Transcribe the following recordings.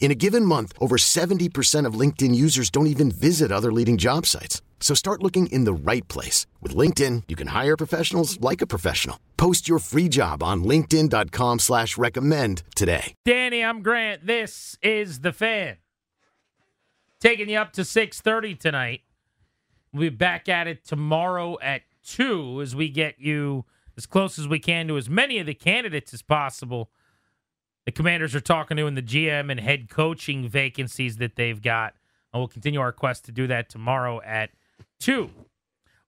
In a given month, over 70% of LinkedIn users don't even visit other leading job sites. So start looking in the right place. With LinkedIn, you can hire professionals like a professional. Post your free job on linkedin.com slash recommend today. Danny, I'm Grant. This is The Fan. Taking you up to 6.30 tonight. We'll be back at it tomorrow at 2 as we get you as close as we can to as many of the candidates as possible the commanders are talking to in the GM and head coaching vacancies that they've got. And we'll continue our quest to do that tomorrow at 2.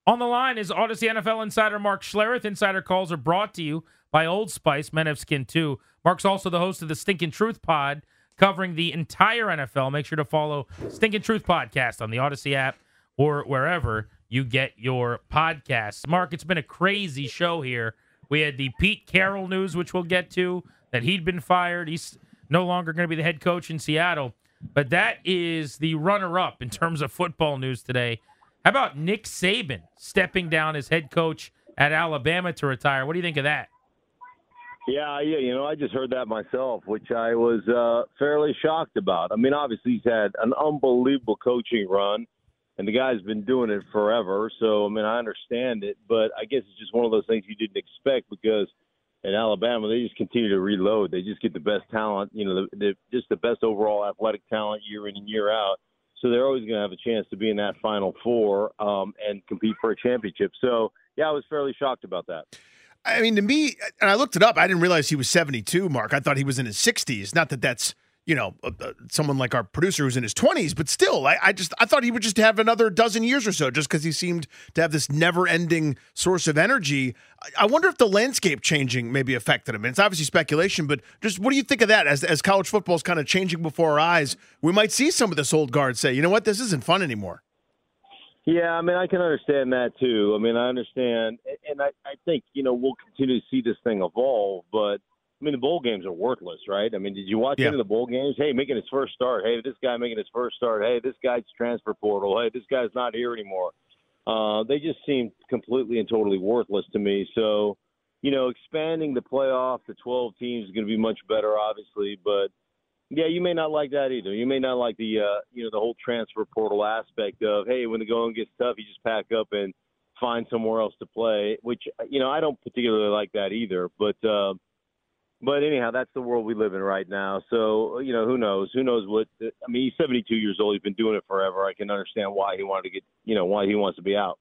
On the line is Odyssey NFL insider Mark Schlereth. Insider calls are brought to you by Old Spice, Men of Skin 2. Mark's also the host of the Stinking Truth Pod, covering the entire NFL. Make sure to follow Stinking Truth Podcast on the Odyssey app or wherever you get your podcasts. Mark, it's been a crazy show here. We had the Pete Carroll news, which we'll get to that he'd been fired. He's no longer going to be the head coach in Seattle. But that is the runner up in terms of football news today. How about Nick Saban stepping down as head coach at Alabama to retire? What do you think of that? Yeah, yeah, you know, I just heard that myself, which I was uh, fairly shocked about. I mean, obviously he's had an unbelievable coaching run, and the guy's been doing it forever. So, I mean, I understand it, but I guess it's just one of those things you didn't expect because – in Alabama, they just continue to reload. They just get the best talent, you know, the, the, just the best overall athletic talent year in and year out. So they're always going to have a chance to be in that Final Four um, and compete for a championship. So yeah, I was fairly shocked about that. I mean, to me, and I looked it up. I didn't realize he was 72, Mark. I thought he was in his 60s. Not that that's you know, uh, uh, someone like our producer who's in his 20s, but still, I, I just I thought he would just have another dozen years or so just because he seemed to have this never ending source of energy. I, I wonder if the landscape changing maybe affected him. And it's obviously speculation, but just what do you think of that as, as college football is kind of changing before our eyes? We might see some of this old guard say, you know what, this isn't fun anymore. Yeah, I mean, I can understand that too. I mean, I understand, and I, I think, you know, we'll continue to see this thing evolve, but I mean, the bowl games are worthless, right? I mean, did you watch yeah. any of the bowl games? Hey, making his first start. Hey, this guy making his first start. Hey, this guy's transfer portal. Hey, this guy's not here anymore. Uh, they just seem completely and totally worthless to me. So, you know, expanding the playoff to 12 teams is going to be much better, obviously. But yeah, you may not like that either. You may not like the uh, you know the whole transfer portal aspect of hey, when the going gets tough, you just pack up and find somewhere else to play. Which you know I don't particularly like that either. But uh, but anyhow, that's the world we live in right now. So you know, who knows? Who knows what? I mean, he's 72 years old. He's been doing it forever. I can understand why he wanted to get, you know, why he wants to be out.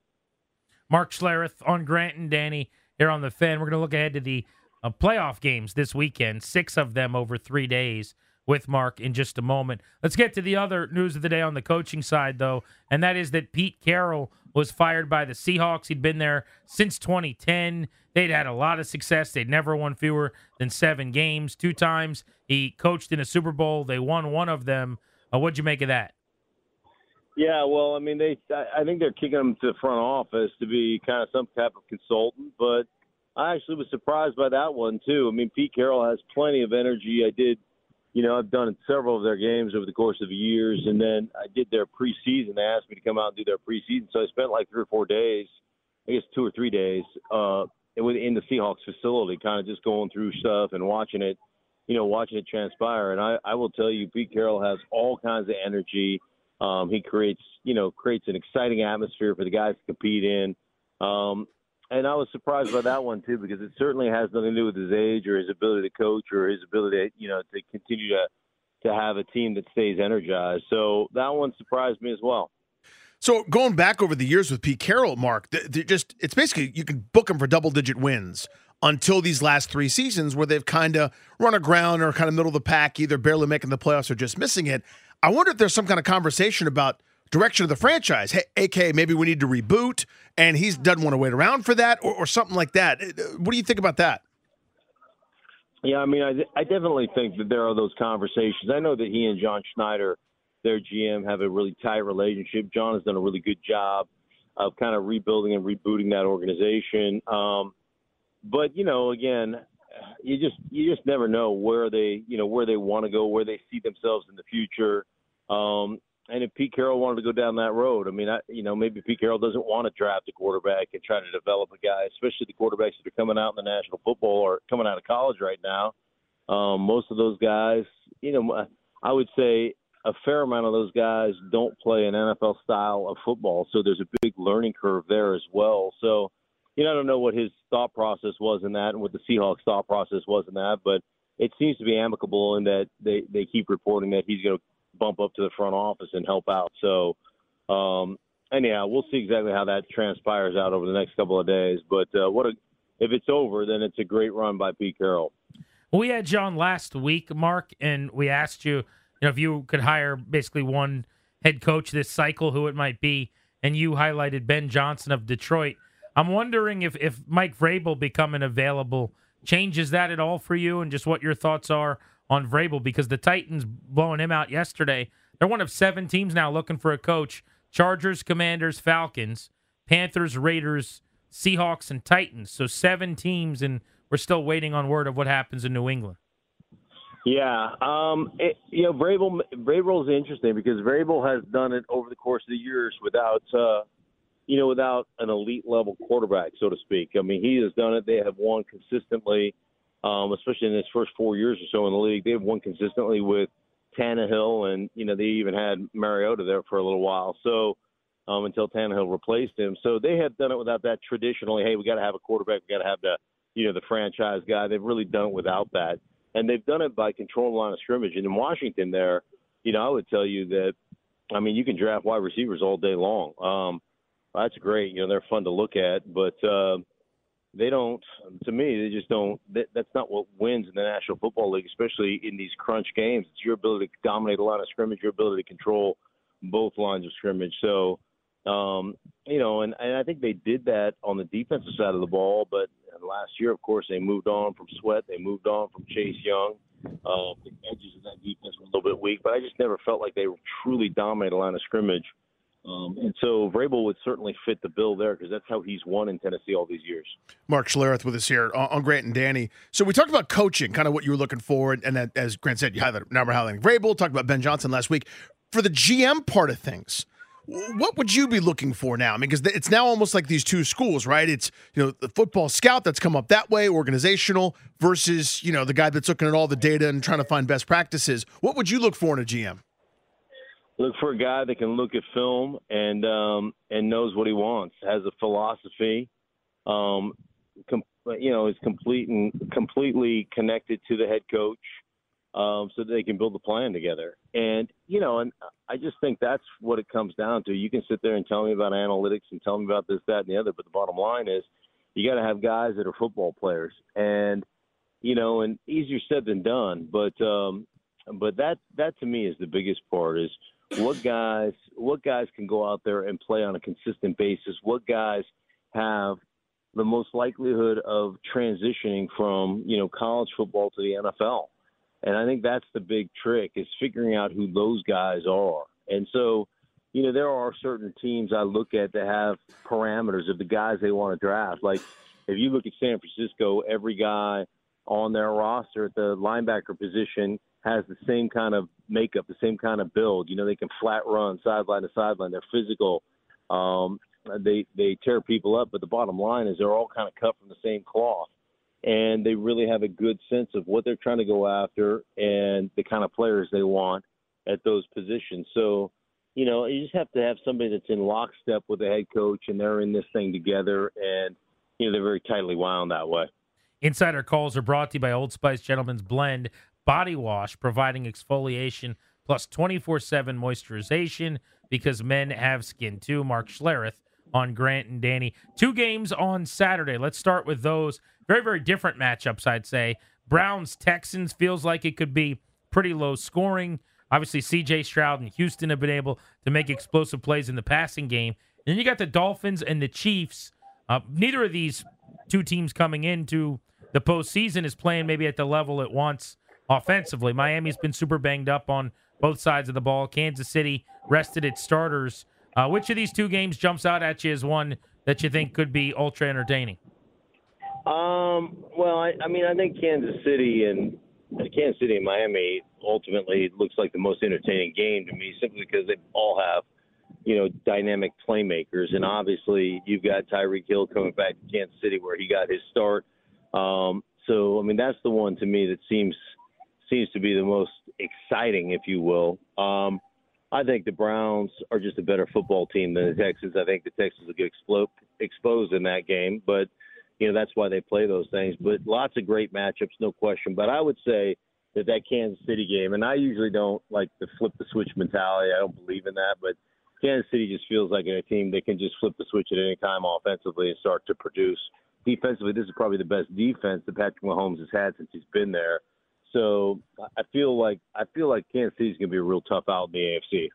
Mark Schlereth on Grant and Danny here on the Fan. We're going to look ahead to the uh, playoff games this weekend. Six of them over three days with Mark in just a moment. Let's get to the other news of the day on the coaching side, though, and that is that Pete Carroll was fired by the Seahawks. He'd been there since 2010. They'd had a lot of success. They'd never won fewer than seven games. Two times he coached in a Super Bowl. They won one of them. Uh, what'd you make of that? Yeah, well, I mean, they I think they're kicking him to the front office to be kind of some type of consultant, but I actually was surprised by that one too. I mean, Pete Carroll has plenty of energy. I did you know, I've done several of their games over the course of years, and then I did their preseason. They asked me to come out and do their preseason, so I spent like three or four days, I guess two or three days, uh, in the Seahawks facility, kind of just going through stuff and watching it, you know, watching it transpire. And I, I will tell you, Pete Carroll has all kinds of energy. Um, he creates, you know, creates an exciting atmosphere for the guys to compete in. Um, and I was surprised by that one too because it certainly has nothing to do with his age or his ability to coach or his ability, to, you know, to continue to to have a team that stays energized. So that one surprised me as well. So going back over the years with Pete Carroll, Mark, just it's basically you can book him for double digit wins until these last three seasons where they've kind of run aground or kind of middle of the pack, either barely making the playoffs or just missing it. I wonder if there's some kind of conversation about direction of the franchise. Hey, AK, maybe we need to reboot, and he doesn't want to wait around for that, or, or something like that. Uh, what do you think about that? Yeah, I mean, I, I definitely think that there are those conversations. I know that he and John Schneider, their GM, have a really tight relationship. John has done a really good job of kind of rebuilding and rebooting that organization. Um, but you know, again, you just you just never know where they you know where they want to go, where they see themselves in the future. Um, and if Pete Carroll wanted to go down that road, I mean, I, you know, maybe Pete Carroll doesn't want to draft a quarterback and try to develop a guy, especially the quarterbacks that are coming out in the National Football or coming out of college right now. Um, most of those guys, you know, I would say a fair amount of those guys don't play an NFL style of football, so there's a big learning curve there as well. So, you know, I don't know what his thought process was in that, and what the Seahawks thought process was in that, but it seems to be amicable in that they they keep reporting that he's going to bump up to the front office and help out. So, um, anyhow, we'll see exactly how that transpires out over the next couple of days. But uh, what a, if it's over, then it's a great run by Pete Carroll. We had John last week, Mark, and we asked you, you know, if you could hire basically one head coach this cycle, who it might be, and you highlighted Ben Johnson of Detroit. I'm wondering if if Mike Vrabel becoming available changes that at all for you, and just what your thoughts are on Vrabel because the Titans blowing him out yesterday. They're one of seven teams now looking for a coach: Chargers, Commanders, Falcons, Panthers, Raiders, Seahawks, and Titans. So seven teams, and we're still waiting on word of what happens in New England. Yeah, um, it, you know, Vrabel Vrabel is interesting because Vrabel has done it over the course of the years without, uh, you know, without an elite level quarterback, so to speak. I mean, he has done it. They have won consistently um, especially in his first four years or so in the league. They've won consistently with Tannehill, and you know they even had Mariota there for a little while. So um, until Tannehill replaced him, so they have done it without that traditionally. Hey, we got to have a quarterback. We got to have the you know the franchise guy. They've really done it without that, and they've done it by controlling line of scrimmage. And in Washington, there, you know, I would tell you that. I mean, you can draft wide receivers all day long. Um, that's great. You know, they're fun to look at, but uh, they don't. To me, they just don't. That, that's not what wins in the National Football League, especially in these crunch games. It's your ability to dominate a line of scrimmage, your ability to control both lines of scrimmage. So, um, you know, and, and I think they did that on the defensive side of the ball. But last year, of course, they moved on from Sweat, they moved on from Chase Young. Uh, the edges of that defense were a little bit weak, but I just never felt like they truly dominated a line of scrimmage um, and so Vrabel would certainly fit the bill there because that's how he's won in Tennessee all these years. Mark Schlereth with us here on Grant and Danny. So we talked about coaching, kind of what you were looking for, and as Grant said, you have highlighted number highlighting Vrabel. Talked about Ben Johnson last week. For the GM part of things, what would you be looking for now? I mean, because it's now almost like these two schools, right? It's you know the football scout that's come up that way, organizational, versus you know the guy that's looking at all the data and trying to find best practices. What would you look for in a GM? Look for a guy that can look at film and um, and knows what he wants, has a philosophy, um, com- you know, is complete and completely connected to the head coach, um, so that they can build the plan together. And you know, and I just think that's what it comes down to. You can sit there and tell me about analytics and tell me about this, that, and the other, but the bottom line is, you got to have guys that are football players, and you know, and easier said than done, but um, but that that to me is the biggest part is what guys what guys can go out there and play on a consistent basis? What guys have the most likelihood of transitioning from you know college football to the NFL and I think that's the big trick is figuring out who those guys are. And so you know there are certain teams I look at that have parameters of the guys they want to draft. Like if you look at San Francisco every guy on their roster at the linebacker position has the same kind of makeup, the same kind of build. You know, they can flat run sideline to sideline. They're physical. Um, they they tear people up, but the bottom line is they're all kind of cut from the same cloth, and they really have a good sense of what they're trying to go after and the kind of players they want at those positions. So, you know, you just have to have somebody that's in lockstep with the head coach, and they're in this thing together, and you know they're very tightly wound that way. Insider calls are brought to you by Old Spice Gentleman's Blend body wash, providing exfoliation plus 24 7 moisturization because men have skin too. Mark Schlereth on Grant and Danny. Two games on Saturday. Let's start with those. Very, very different matchups, I'd say. Browns Texans feels like it could be pretty low scoring. Obviously, CJ Stroud and Houston have been able to make explosive plays in the passing game. And then you got the Dolphins and the Chiefs. Uh, neither of these two teams coming into the postseason is playing maybe at the level it wants offensively. Miami's been super banged up on both sides of the ball. Kansas City rested its starters. Uh, which of these two games jumps out at you as one that you think could be ultra entertaining? Um, well, I, I mean, I think Kansas City and Kansas City and Miami ultimately looks like the most entertaining game to me, simply because they all have, you know, dynamic playmakers, and obviously you've got Tyreek Hill coming back to Kansas City where he got his start. Um, so, I mean, that's the one to me that seems seems to be the most exciting, if you will. Um, I think the Browns are just a better football team than the Texans. I think the Texans will get explode, exposed in that game, but you know that's why they play those things. But lots of great matchups, no question. But I would say that that Kansas City game, and I usually don't like the flip the switch mentality. I don't believe in that, but Kansas City just feels like a team that can just flip the switch at any time offensively and start to produce. Defensively, this is probably the best defense that Patrick Mahomes has had since he's been there. So I feel like I feel like Kansas City's going to be a real tough out in the AFC.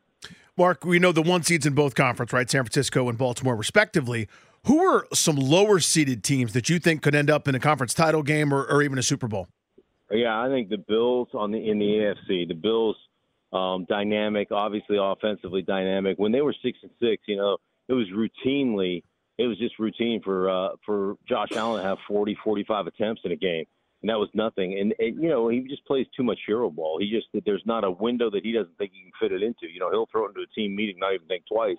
Mark, we know the one seeds in both conference, right? San Francisco and Baltimore, respectively. Who are some lower seeded teams that you think could end up in a conference title game or, or even a Super Bowl? Yeah, I think the Bills on the in the AFC. The Bills, um, dynamic, obviously offensively dynamic. When they were six and six, you know, it was routinely, it was just routine for uh, for Josh Allen to have 40, 45 attempts in a game and that was nothing. And, and you know, he just plays too much hero ball. He just there's not a window that he doesn't think he can fit it into. You know, he'll throw it into a team meeting, not even think twice.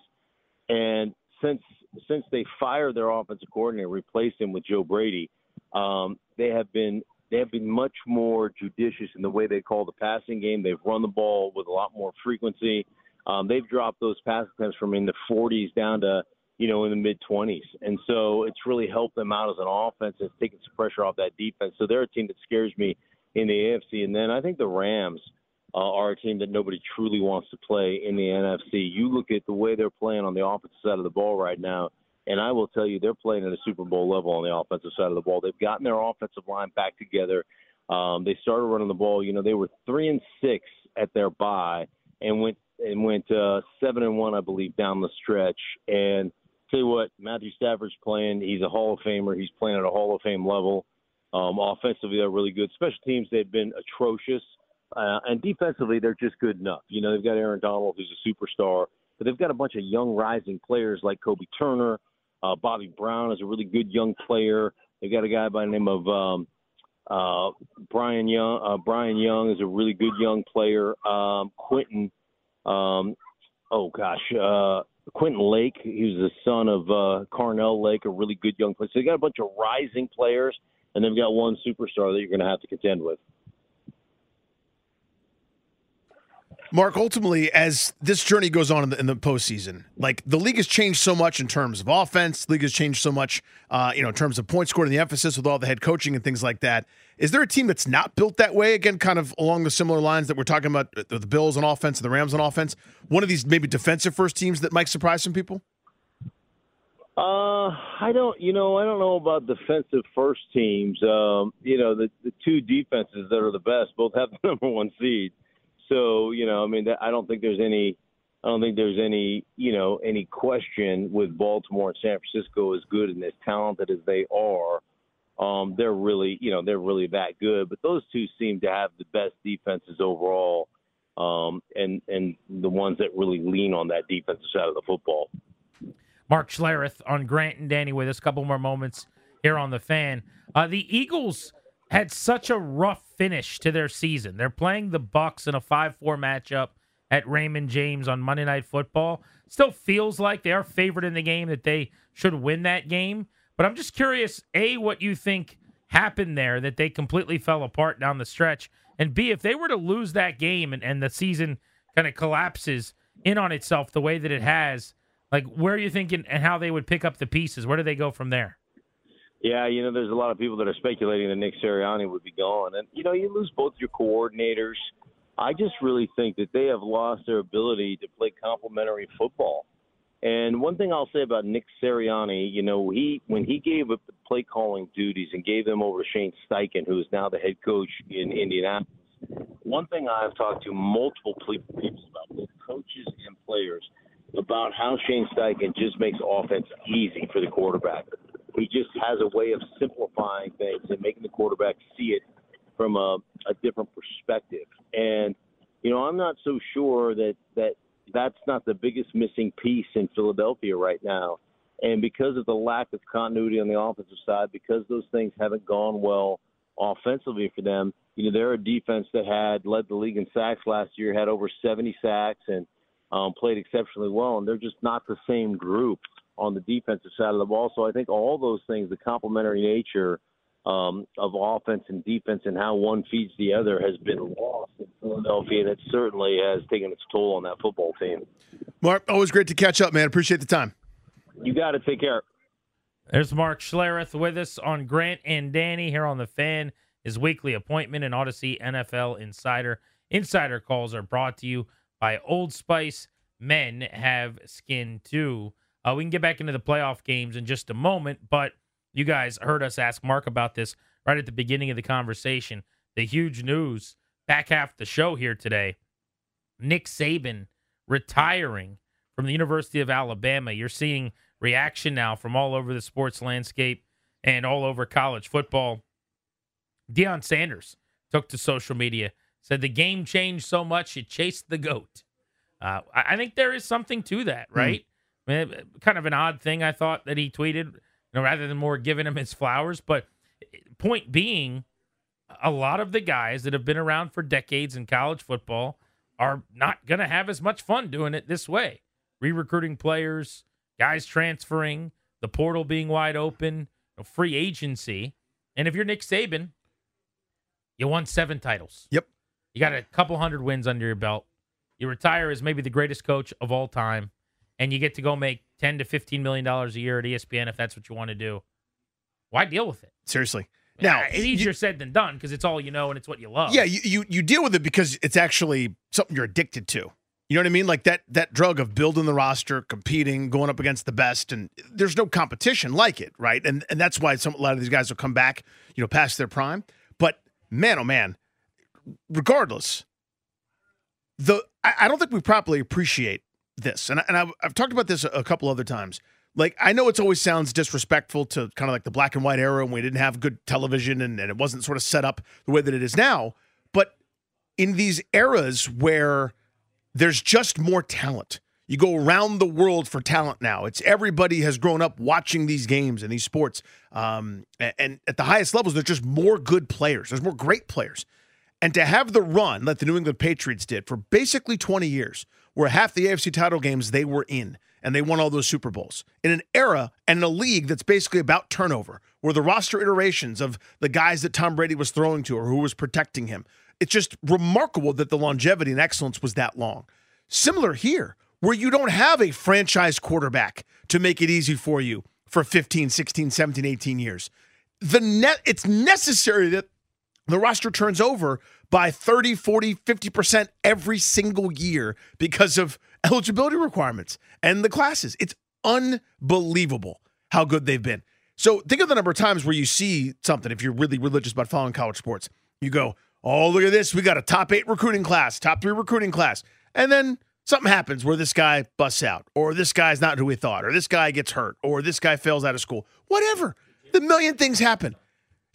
And since since they fired their offensive coordinator, replaced him with Joe Brady, um, they have been they have been much more judicious in the way they call the passing game. They've run the ball with a lot more frequency. Um, they've dropped those pass attempts from in the 40s down to you know, in the mid 20s. And so it's really helped them out as an offense. It's taken some pressure off that defense. So they're a team that scares me in the AFC. And then I think the Rams uh, are a team that nobody truly wants to play in the NFC. You look at the way they're playing on the offensive side of the ball right now, and I will tell you, they're playing at a Super Bowl level on the offensive side of the ball. They've gotten their offensive line back together. Um, they started running the ball. You know, they were three and six at their bye and went and went uh, seven and one, I believe, down the stretch. And tell you what, Matthew Stafford's playing. He's a Hall of Famer. He's playing at a Hall of Fame level. Um, offensively, they're really good. Special teams, they've been atrocious. Uh, and defensively, they're just good enough. You know, they've got Aaron Donald, who's a superstar, but they've got a bunch of young rising players like Kobie Turner. Uh, Bobby Brown is a really good young player. They've got a guy by the name of um, uh, Byron Young. Uh, Byron Young is a really good young player. Um, Quentin, um, oh gosh, uh, Quentin Lake. He was the son of uh, Carnell Lake, a really good young player. So they got a bunch of rising players, and they've got one superstar that you're going to have to contend with. Mark, ultimately, as this journey goes on in the, in the postseason, like the league has changed so much in terms of offense. The league has changed so much, uh, you know, in terms of point scored and the emphasis with all the head coaching and things like that. Is there a team that's not built that way? Again, kind of along the similar lines that we're talking about the Bills on offense and the Rams on offense. One of these maybe defensive first teams that might surprise some people. Uh, I don't, you know, I don't know about defensive first teams. Um, you know, the the two defenses that are the best both have the number one seed. So you know, I mean, I don't think there's any, I don't think there's any, you know, any question with Baltimore and San Francisco as good and as talented as they are. Um, they're really, you know, they're really that good. But those two seem to have the best defenses overall, um, and and the ones that really lean on that defensive side of the football. Mark Schlereth on Grant and Danny with us. A couple more moments here on the fan. Uh, the Eagles had such a rough finish to their season. They're playing the Bucs in a 5-4 matchup at Raymond James on Monday Night Football. Still feels like they are favored in the game that they should win that game, but I'm just curious a what you think happened there that they completely fell apart down the stretch and b if they were to lose that game and, and the season kind of collapses in on itself the way that it has, like where are you thinking and how they would pick up the pieces? Where do they go from there? Yeah, you know, there's a lot of people that are speculating that Nick Sirianni would be gone, and you know, you lose both your coordinators. I just really think that they have lost their ability to play complementary football, And one thing I'll say about Nick Sirianni, you know, he when he gave up the play calling duties and gave them over to Shane Steichen, who is now the head coach in Indianapolis. One thing I've talked to multiple people about, both coaches and players, about how Shane Steichen just makes offense easy for the quarterback. He just has a way of simplifying things and making the quarterback see it from a, a different perspective. And you know, I'm not so sure that that that's not the biggest missing piece in Philadelphia right now. And because of the lack of continuity on the offensive side, because those things haven't gone well offensively for them, you know, they're a defense that had led the league in sacks last year, had over 70 sacks, and um, played exceptionally well. And they're just not the same group on the defensive side of the ball. So I think all those things, the complementary nature um, of offense and defense and how one feeds the other has been lost in Philadelphia, and it certainly has taken its toll on that football team. Mark, always great to catch up, man. Appreciate the time. You got to take care. There's Mark Schlereth with us on Grant and Danny here on the Fan. His weekly appointment in Odyssey NFL Insider. Insider calls are brought to you by Old Spice. Men have skin too. Uh, we can get back into the playoff games in just a moment, but you guys heard us ask Mark about this right at the beginning of the conversation. The huge news back half the show here today. Nick Saban retiring from the University of Alabama. You're seeing reaction now from all over the sports landscape and all over college football. Deion Sanders took to social media, said the game changed so much it chased the goat. Uh, I think there is something to that, hmm. right? Mm. kind of an odd thing I thought that he tweeted, know, rather than more giving him his flowers. But point being, a lot of the guys that have been around for decades in college football are not going to have as much fun doing it this way. Re recruiting players, guys transferring, the portal being wide open, free agency. And if you're Nick Saban, you won seven titles. Yep. You got a couple hundred wins under your belt. You retire as maybe the greatest coach of all time, and you get to go make ten to fifteen million dollars a year at ESPN if that's what you want to do. Why deal with it? Seriously. Now, it's easier you, said than done because it's all you know and it's what you love. Yeah, you, you you deal with it because it's actually something you're addicted to. You know what I mean? Like that that drug of building the roster, competing, going up against the best, and there's no competition like it, right? And and that's why some a lot of these guys will come back, you know, past their prime. But man, oh man, regardless, the I, I don't think we properly appreciate this, and I, and I've, I've talked about this a couple other times. Like I know it always sounds disrespectful to kind of like the black and white era when we didn't have good television and, and it wasn't sort of set up the way that it is now, but in these eras where there's just more talent. You go around the world for talent now. It's everybody has grown up watching these games and these sports. Um, and, and at the highest levels, there's just more good players. There's more great players. And to have the run that the New England Patriots did for basically 20 years, where half the AFC title games they were in, and they won all those Super Bowls in an era and in a league that's basically about turnover, where the roster iterations of the guys that Tom Brady was throwing to or who was protecting him. It's just remarkable that the longevity and excellence was that long. Similar here, where you don't have a franchise quarterback to make it easy for you for 15, 16, 17, 18 years. The net it's necessary that the roster turns over by 30, 40, 50% every single year because of eligibility requirements and the classes. It's unbelievable how good they've been. So think of the number of times where you see something, if you're really religious about following college sports, you go, oh, look at this. We got a top eight recruiting class, top three recruiting class. And then something happens where this guy busts out, or this guy's not who we thought, or this guy gets hurt, or this guy fails out of school. Whatever. The million things happen.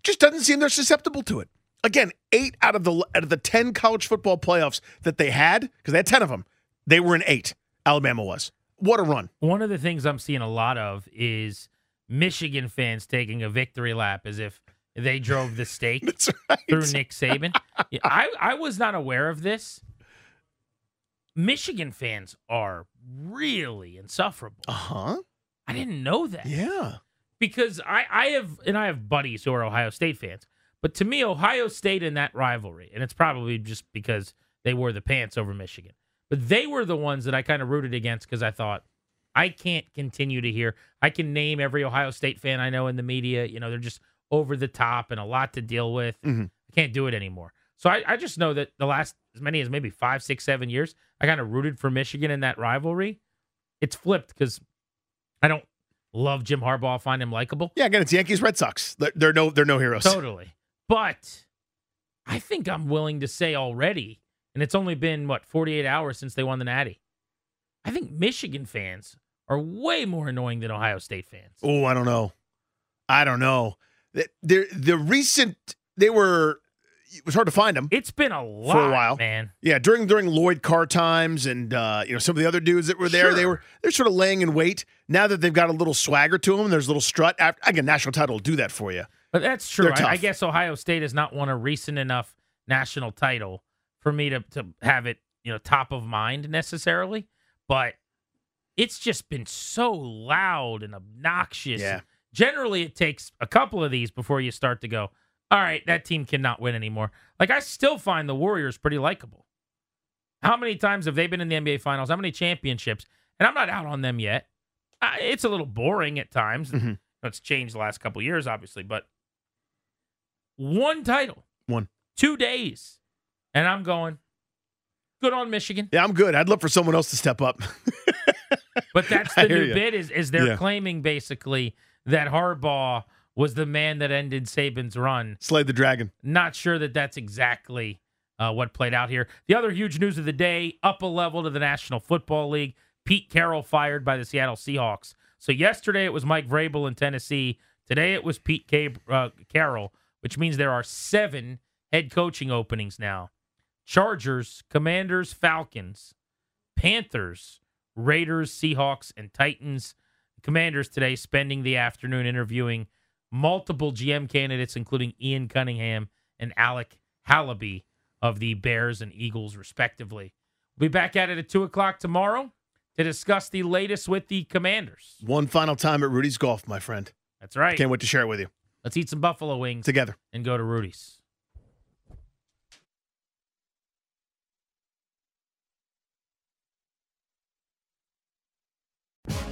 Just doesn't seem they're susceptible to it. Again, eight out of the out of the ten college football playoffs that they had, because they had ten of them, they were in eight. Alabama was. What a run! One of the things I'm seeing a lot of is Michigan fans taking a victory lap as if they drove the stake right. through Nick Saban. I I was not aware of this. Michigan fans are really insufferable. Uh huh. I didn't know that. Yeah. Because I, I have, and I have buddies who are Ohio State fans. But to me, Ohio State in that rivalry, and it's probably just because they wore the pants over Michigan, but they were the ones that I kind of rooted against because I thought, I can't continue to hear. I can name every Ohio State fan I know in the media. You know, they're just over the top and a lot to deal with. Mm-hmm. I can't do it anymore. So I, I just know that the last as many as maybe five, six, seven years, I kind of rooted for Michigan in that rivalry. it's flipped because I don't love Jim Harbaugh. Find him likable. Yeah, again, it's Yankees, Red Sox. They're, they're no, they're no heroes. Totally. But I think I'm willing to say already, and it's only been what 48 hours since they won the Natty. I think Michigan fans are way more annoying than Ohio State fans. Oh, I don't know. I don't know. The, the, the recent they were it was hard to find them. It's been a lot for a while, man. Yeah, during during Lloyd Carr times, and uh, you know some of the other dudes that were there, Sure. they were they're sort of laying in wait. Now that they've got a little swagger to them, there's a little strut. After, again, national title will do that for you. But that's true. I, I guess Ohio State has not won a recent enough national title for me to to have it, you know, top of mind necessarily. But it's just been so loud and obnoxious. Yeah. Generally, it takes a couple of these before you start to go, all right, that team cannot win anymore. Like I still find the Warriors pretty likable. How many times have they been in the NBA Finals? How many championships? And I'm not out on them yet. It's a little boring at times. Mhm. It's changed the last couple of years, obviously, but one title, One. two days, and I'm going. Good on Michigan, Yeah, I'm good. I'd love for someone else to step up. but that's the new ya. bit. Is is they're Yeah. claiming basically that Harbaugh was the man that ended Saban's run. Slay the dragon. Not sure that that's exactly uh, what played out here. The other huge news of the day: up a level to the National Football League. Pete Carroll fired by the Seattle Seahawks. So yesterday it was Mike Vrabel in Tennessee. Today it was Pete Cab- uh, Carroll, which means there are seven head coaching openings now. Chargers, Commanders, Falcons, Panthers, Raiders, Seahawks, and Titans. Commanders today spending the afternoon interviewing multiple GM candidates, including Ian Cunningham and Alec Halaby of the Bears and Eagles, respectively. We'll be back at it at 2 o'clock tomorrow to discuss the latest with the Commanders. One final time at Rudy's Golf, my friend. That's right. Can't wait to share it with you Let's eat some buffalo wings together. and go to Rudy's.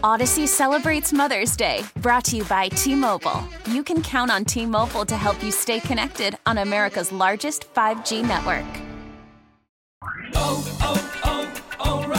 Odyssey celebrates Mother's Day, brought to you by T Mobile. You can count on T Mobile to help you stay connected on America's largest 5G network. Oh, oh, oh,